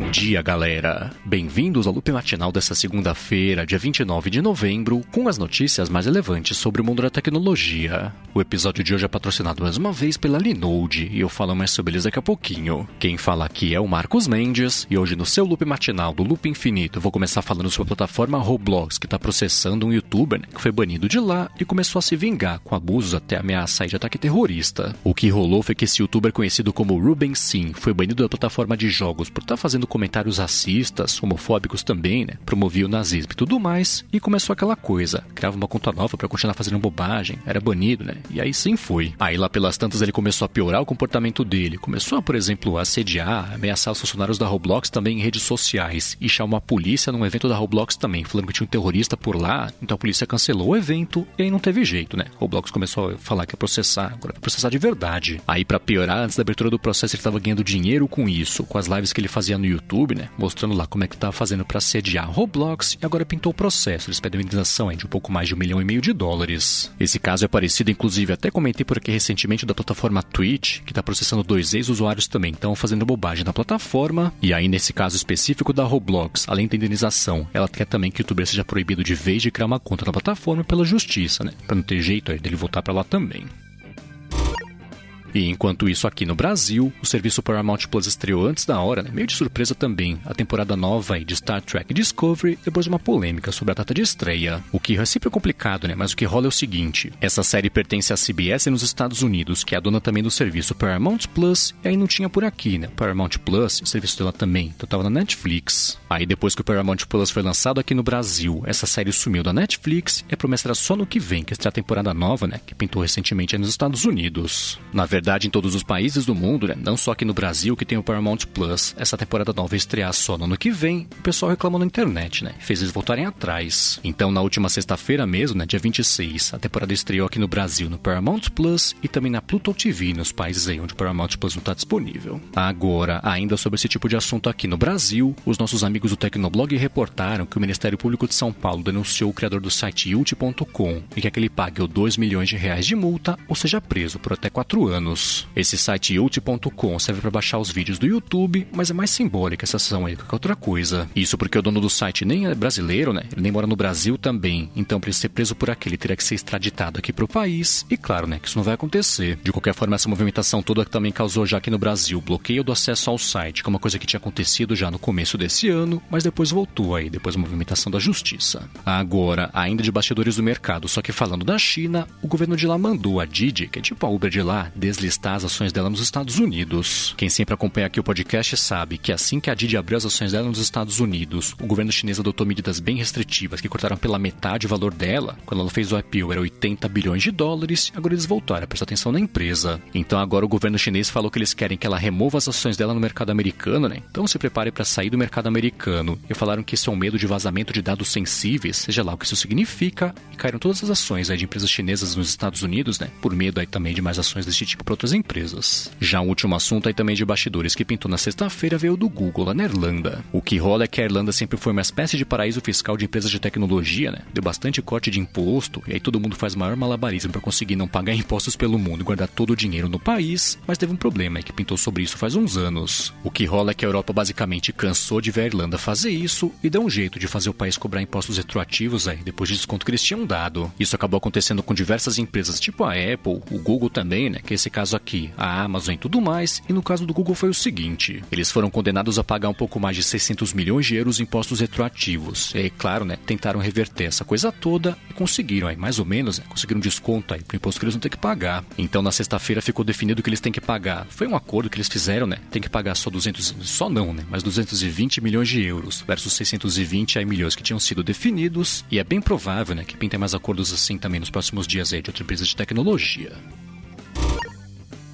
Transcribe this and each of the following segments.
Bom dia, galera! Bem-vindos ao loop matinal dessa segunda-feira, dia 29 de novembro, com as notícias mais relevantes sobre o mundo da tecnologia. O episódio de hoje é patrocinado mais uma vez pela Linode e eu falo mais sobre eles daqui a pouquinho. Quem fala aqui é o Marcos Mendes e hoje no seu loop matinal do Loop Infinito vou começar falando sobre a plataforma Roblox que está processando um youtuber né, que foi banido de lá e começou a se vingar com abusos até ameaça de ataque terrorista. O que rolou foi que esse youtuber conhecido como Ruben Sim foi banido da plataforma de jogos por estar tá fazendo comentários racistas, homofóbicos também, né? Promovia o nazismo e tudo mais. E começou aquela coisa. Criava uma conta nova para continuar fazendo bobagem. Era banido, né? E aí sim foi. Aí lá pelas tantas ele começou a piorar o comportamento dele. Começou a, por exemplo, assediar, ameaçar os funcionários da Roblox também em redes sociais. E chamou a polícia num evento da Roblox também, falando que tinha um terrorista por lá. Então a polícia cancelou o evento e aí não teve jeito, né? Roblox começou a falar que ia processar. Agora vai processar de verdade. Aí para piorar, antes da abertura do processo ele estava ganhando dinheiro com isso, com as lives que ele fazia no YouTube, né? Mostrando lá como é que estava fazendo para sediar Roblox e agora pintou o processo. Eles pedem uma indenização de um pouco mais de um milhão e meio de dólares. Esse caso é parecido, inclusive, até comentei por aqui recentemente da plataforma Twitch, que está processando dois ex-usuários também, estão fazendo bobagem na plataforma. E aí, nesse caso específico da Roblox, além da indenização, ela quer também que o youtuber seja proibido de vez de criar uma conta na plataforma pela justiça, né? Pra não ter jeito aí dele voltar para lá também. E enquanto isso, aqui no Brasil, o serviço Paramount Plus estreou antes da hora, né? meio de surpresa também, a temporada nova de Star Trek Discovery, depois de uma polêmica sobre a data de estreia. O que é sempre complicado, né? Mas o que rola é o seguinte: essa série pertence à CBS nos Estados Unidos, que é a dona também do serviço Paramount Plus, e aí não tinha por aqui, né? Paramount Plus, o serviço dela também, então tava na Netflix. Aí depois que o Paramount Plus foi lançado aqui no Brasil, essa série sumiu da Netflix e a promessa era só no que vem, que estreia a temporada nova, né? Que pintou recentemente nos Estados Unidos. Na verdade, verdade em todos os países do mundo, né? não só aqui no Brasil que tem o Paramount Plus. Essa temporada nova estrear só no ano que vem. O pessoal reclamou na internet, né? Fez eles voltarem atrás. Então, na última sexta-feira mesmo, né, dia 26, a temporada estreou aqui no Brasil no Paramount Plus e também na Pluto TV, nos países aí onde o Paramount Plus não está disponível. Agora, ainda sobre esse tipo de assunto aqui no Brasil, os nossos amigos do Tecnoblog reportaram que o Ministério Público de São Paulo denunciou o criador do site Yult.com e quer que ele pague 2 milhões de reais de multa ou seja preso por até 4 anos Esse site ult.com serve para baixar os vídeos do YouTube, mas é mais simbólica essa ação aí do que outra coisa. Isso porque o dono do site nem é brasileiro, né? Ele nem mora no Brasil também. Então, para ele ser preso por aqui, ele teria que ser extraditado aqui para o país. E claro, né, que isso não vai acontecer. De qualquer forma, essa movimentação toda também causou já aqui no Brasil bloqueio do acesso ao site, que é uma coisa que tinha acontecido já no começo desse ano, mas depois voltou aí, depois da movimentação da justiça. Agora, ainda de bastidores do mercado, só que falando da China, o governo de lá mandou a Didi, que é tipo a Uber de lá, deslistar as ações dela nos Estados Unidos. Quem sempre acompanha aqui o podcast sabe que assim que a Didi abriu as ações dela nos Estados Unidos, o governo chinês adotou medidas bem restritivas que cortaram pela metade o valor dela. Quando ela fez o IPO era 80 bilhões de dólares, agora eles voltaram a prestar atenção na empresa. Então agora o governo chinês falou que eles querem que ela remova as ações dela no mercado americano, né? Então se prepare para sair do mercado americano. E falaram que isso é um medo de vazamento de dados sensíveis, seja lá o que isso significa, e caíram todas as ações aí de empresas chinesas nos Estados Unidos, né? Por medo aí também de mais ações desse tipo para outras empresas. Já um último assunto aí também de bastidores que pintou na sexta-feira veio do Google lá na Irlanda. O que rola é que a Irlanda sempre foi uma espécie de paraíso fiscal de empresas de tecnologia, né? Deu bastante corte de imposto e aí todo mundo faz maior malabarismo para conseguir não pagar impostos pelo mundo e guardar todo o dinheiro no país, mas teve um problema que pintou sobre isso faz uns anos. O que rola é que a Europa basicamente cansou de ver a Irlanda fazer isso e deu um jeito de fazer o país cobrar impostos retroativos aí depois de desconto que eles tinham dado. Isso acabou acontecendo com diversas empresas, tipo a Apple, o Google também, né? Que é esse caso aqui a Amazon e tudo mais, e no caso do Google foi o seguinte: eles foram condenados a pagar um pouco mais de 600 milhões de euros em impostos retroativos. E aí, claro, né, tentaram reverter essa coisa toda e conseguiram aí, mais ou menos, né, conseguiram um desconto aí pro imposto que eles vão ter que pagar. Então, na sexta-feira ficou definido que eles têm que pagar. Foi um acordo que eles fizeram, né? Tem que pagar só 200, só não, né? Mas 220 milhões de euros versus 620 aí, milhões que tinham sido definidos. E é bem provável, né, que pintem mais acordos assim também nos próximos dias aí de outra empresa de tecnologia.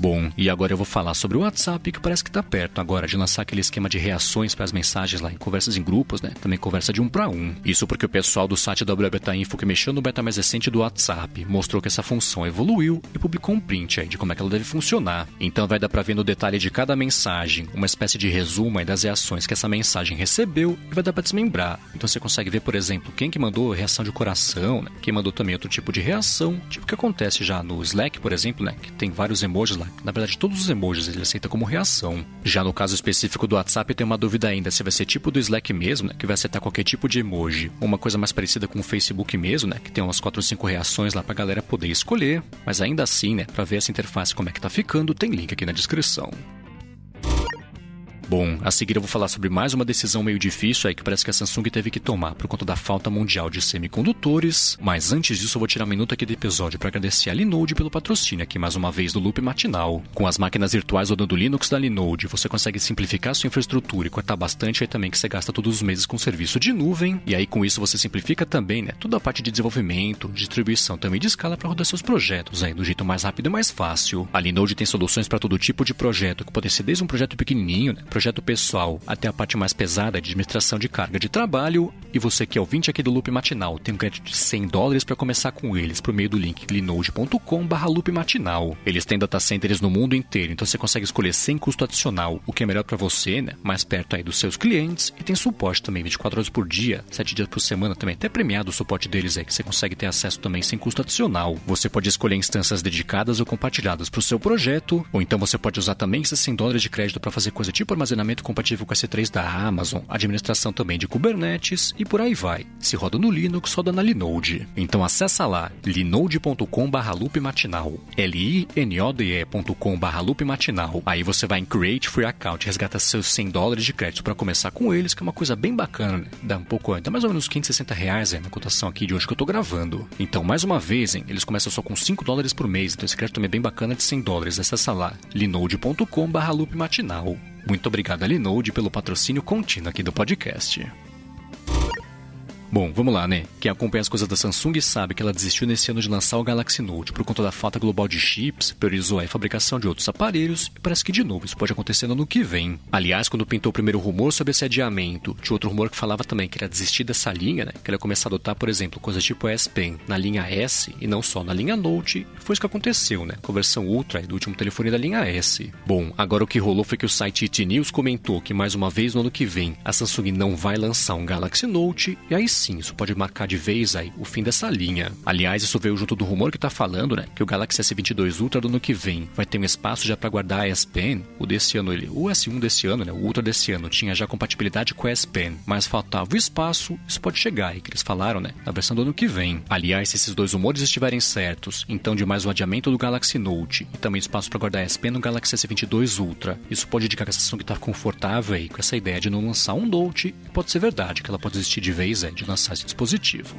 Bom, e agora eu vou falar sobre o WhatsApp, que parece que está perto agora de lançar aquele esquema de reações para as mensagens lá em conversas em grupos, né? Também conversa de um para um. Isso porque o pessoal do site da Beta Info que mexeu no beta mais recente do WhatsApp mostrou que essa função evoluiu e publicou um print aí de como é que ela deve funcionar. Então vai dar para ver no detalhe de cada mensagem uma espécie de resumo aí das reações que essa mensagem recebeu e vai dar para desmembrar. Então você consegue ver, por exemplo, quem que mandou reação de coração, né? Quem mandou também outro tipo de reação, tipo que acontece já no Slack, por exemplo, né? Que tem vários emojis lá Na verdade, todos os emojis ele aceita como reação. Já no caso específico do WhatsApp, tem uma dúvida ainda se vai ser tipo do Slack mesmo, né? Que vai aceitar qualquer tipo de emoji. Uma coisa mais parecida com o Facebook mesmo, né? Que tem umas 4 ou 5 reações lá pra galera poder escolher. Mas ainda assim, né? Pra ver essa interface como é que tá ficando, tem link aqui na descrição. Bom, a seguir eu vou falar sobre mais uma decisão meio difícil aí que parece que a Samsung teve que tomar por conta da falta mundial de semicondutores. Mas antes disso, eu vou tirar um minuto aqui do episódio para agradecer a Linode pelo patrocínio aqui mais uma vez do Loop Matinal. Com as máquinas virtuais rodando Linux da Linode, você consegue simplificar sua infraestrutura e cortar bastante aí também que você gasta todos os meses com serviço de nuvem. E aí com isso você simplifica também, né, toda a parte de desenvolvimento, distribuição também de escala para rodar seus projetos aí do jeito mais rápido e mais fácil. A Linode tem soluções para todo tipo de projeto, que pode ser desde um projeto pequenininho, né, projeto pessoal até a parte mais pesada de administração de carga de trabalho. E você que é ouvinte aqui do Loop Matinal tem um crédito de 100 dólares para começar com eles por meio do link linode.com/loop matinal. Eles têm data centers no mundo inteiro, então você consegue escolher sem custo adicional o que é melhor para você, né? Mais perto aí dos seus clientes e tem suporte também 24 horas por dia, 7 dias por semana também, até premiado o suporte deles é que você consegue ter acesso também sem custo adicional. Você pode escolher instâncias dedicadas ou compartilhadas para o seu projeto, ou então você pode usar também esses 100 dólares de crédito para fazer coisa tipo armazenamento compatível com S3 da Amazon, administração também de Kubernetes e por aí vai. Se roda no Linux, roda na Linode. Então acessa lá linode.com/loop matinal, l i n o d e.com/loop matinal. Aí você vai em Create Free Account, resgata seus 100 dólares de crédito para começar com eles, que é uma coisa bem bacana, né? Dá um pouco, dá mais ou menos 560 reais na cotação aqui de hoje que eu tô gravando. Então, mais uma vez, hein, eles começam só com 5 dólares por mês, então esse crédito também é bem bacana de 100 dólares. Acessa lá linode.com/loop matinal. Muito obrigado a Linode pelo patrocínio contínuo aqui do podcast. Bom, vamos lá, né? Quem acompanha as coisas da Samsung sabe que ela desistiu nesse ano de lançar o Galaxy Note por conta da falta global de chips, priorizou a fabricação de outros aparelhos e parece que de novo isso pode acontecer no ano que vem. Aliás, quando pintou o primeiro rumor sobre esse adiamento, tinha outro rumor que falava também que era desistir dessa linha, né? Que ela ia começar a adotar, por exemplo, coisas tipo S Pen na linha S e não só na linha Note. Foi isso que aconteceu, né? Com a versão Ultra do último telefone da linha S. Bom, agora o que rolou foi que o site IT News comentou que mais uma vez no ano que vem a Samsung não vai lançar um Galaxy Note e aí sim, isso pode marcar de vez aí o fim dessa linha. Aliás, isso veio junto do rumor que tá falando, né, que o Galaxy S22 Ultra do ano que vem vai ter um espaço já para guardar a S Pen. O desse ano, ele, o S1 desse ano, né, o Ultra desse ano tinha já compatibilidade com a S Pen, mas faltava o espaço. Isso pode chegar aí, que eles falaram, né, na versão do ano que vem. Aliás, se esses dois rumores estiverem certos, então de mais um adiamento do Galaxy Note e também espaço para guardar a S Pen no Galaxy S22 Ultra, isso pode indicar que a Samsung tá confortável aí com essa ideia de não lançar um Note. Pode ser verdade que ela pode desistir de vez é, de lançar esse dispositivo.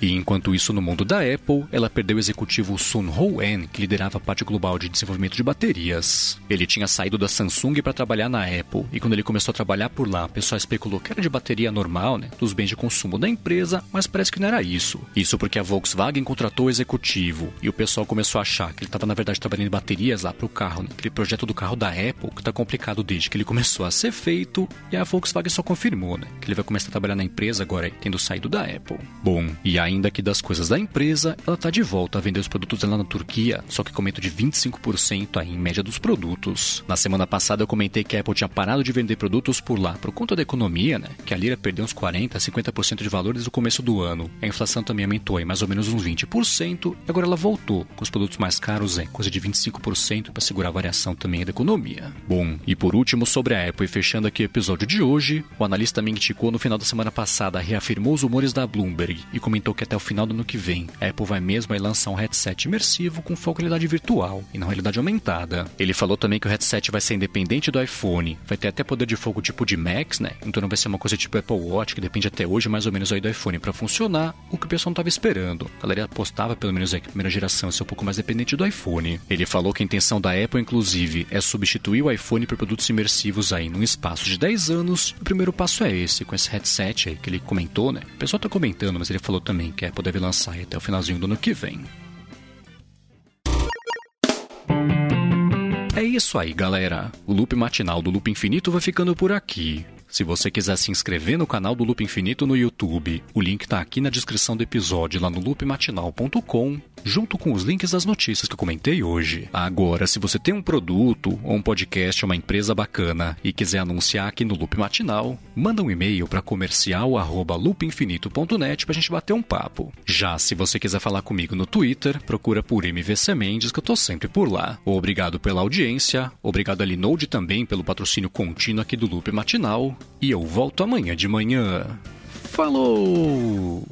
E enquanto isso, no mundo da Apple, ela perdeu o executivo Sun Ho-en, que liderava a parte global de desenvolvimento de baterias. Ele tinha saído da Samsung para trabalhar na Apple, e quando ele começou a trabalhar por lá, o pessoal especulou que era de bateria normal, né, dos bens de consumo da empresa, mas parece que não era isso. Isso porque a Volkswagen contratou o executivo, e o pessoal começou a achar que ele estava na verdade trabalhando em baterias lá para o carro, né, aquele projeto do carro da Apple, que está complicado desde que ele começou a ser feito, e a Volkswagen só confirmou, né, que ele vai começar a trabalhar na empresa agora, tendo saído da Apple. Bom, e aí ainda que das coisas da empresa, ela está de volta a vender os produtos dela na Turquia, só que com aumento de 25% aí em média dos produtos. Na semana passada eu comentei que a Apple tinha parado de vender produtos por lá por conta da economia, né? Que a lira perdeu uns 40, 50% de valor desde o começo do ano. A inflação também aumentou em mais ou menos uns 20%, e agora ela voltou com os produtos mais caros em coisa de 25% para segurar a variação também da economia. Bom, e por último sobre a Apple e fechando aqui o episódio de hoje, o analista Ming Chico no final da semana passada reafirmou os rumores da Bloomberg e comentou que até o final do ano que vem a Apple vai mesmo aí lançar um headset imersivo com foco em realidade virtual e não realidade aumentada. Ele falou também que o headset vai ser independente do iPhone, vai ter até poder de fogo tipo de Max, né? Então não vai ser uma coisa tipo Apple Watch, que depende até hoje mais ou menos aí do iPhone para funcionar, o que o pessoal não estava esperando. A galera apostava pelo menos aí que a primeira geração ia ser um pouco mais dependente do iPhone. Ele falou que a intenção da Apple, inclusive, é substituir o iPhone por produtos imersivos aí num espaço de 10 anos. O primeiro passo é esse, com esse headset aí que ele comentou, né? O pessoal tá comentando, mas ele falou também que a Apple deve lançar até o finalzinho do ano que vem. É isso aí, galera. O loop matinal do Loop Infinito vai ficando por aqui. Se você quiser se inscrever no canal do Loop Infinito no YouTube, o link está aqui na descrição do episódio lá no loopmatinal.com. junto com os links das notícias que eu comentei hoje. Agora, se você tem um produto ou um podcast, uma empresa bacana e quiser anunciar aqui no Loop Matinal, manda um e-mail para comercial@loopinfinito.net pra gente bater um papo. Já se você quiser falar comigo no Twitter, procura por MVC Mendes que eu tô sempre por lá. Obrigado pela audiência, obrigado a Linode também pelo patrocínio contínuo aqui do Loop Matinal e eu volto amanhã de manhã. Falou!